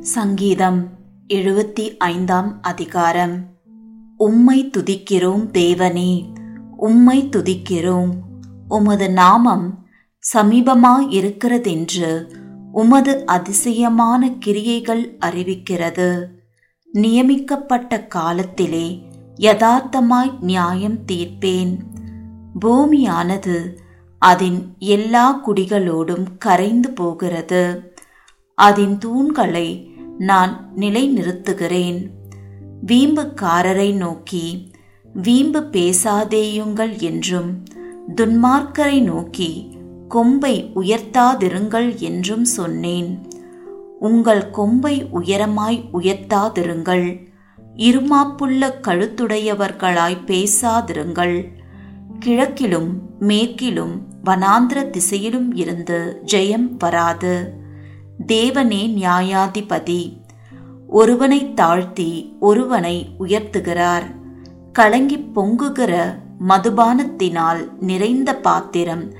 சங்கீதம் எழுபத்தி ஐந்தாம் அதிகாரம். உம்மை துதிக்கிறோம் தேவனே உம்மை துதிக்கிறோம். உமது நாமம் சமீபமாயிருக்கிறதென்று உமது அதிசயமான கிரியைகள் அறிவிக்கிறது. நியமிக்கப்பட்ட காலத்திலே யதார்த்தமாய் நியாயம் தீர்ப்பேன். பூமியானது அதன் எல்லா குடிகளோடும் கரைந்து போகிறது. அதன் தூண்களை நான் நிலைநிறுத்துகிறேன். வீம்புக்காரரை நோக்கி வீம்பு பேசாதேயுங்கள் என்றும் துன்மார்க்கரை நோக்கி கொம்பை உயர்த்தாதிருங்கள் என்றும் சொன்னேன். உங்கள் கொம்பை உயரமாய் உயர்த்தாதிருங்கள். இருமாப்புள்ள கழுத்துடையவர்களாய் பேசாதிருங்கள். கிழக்கிலும் மேற்கிலும் வனாந்திர திசையிலும் இருந்து ஜெயம் வராது. தேவனே நியாயாதிபதி. ஒருவனை தாழ்த்தி ஒருவனை உயர்த்துகிறார். கலங்கி பொங்குகிற மதுபானத்தினால் நிறைந்த பாத்திரம்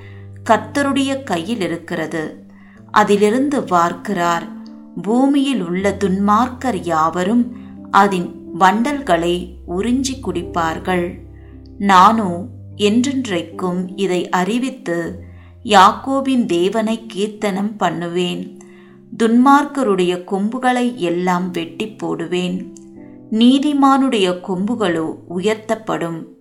கர்த்தருடைய கையில் இருக்கிறது அதிலிருந்து வார்க்கிறார். பூமியில் உள்ள துன்மார்க்கர் யாவரும் அதன் வண்டல்களை உறிஞ்சி குடிப்பார்கள். நானோ என்றென்றைக்கும் இதை அறிவித்து யாக்கோபின் தேவனை கீர்த்தனம் பண்ணுவேன். துன்மார்க்கருடைய கொம்புகளை எல்லாம் வெட்டி போடுவேன். நீதிமானுடைய கொம்புகளோ உயர்த்தப்படும்.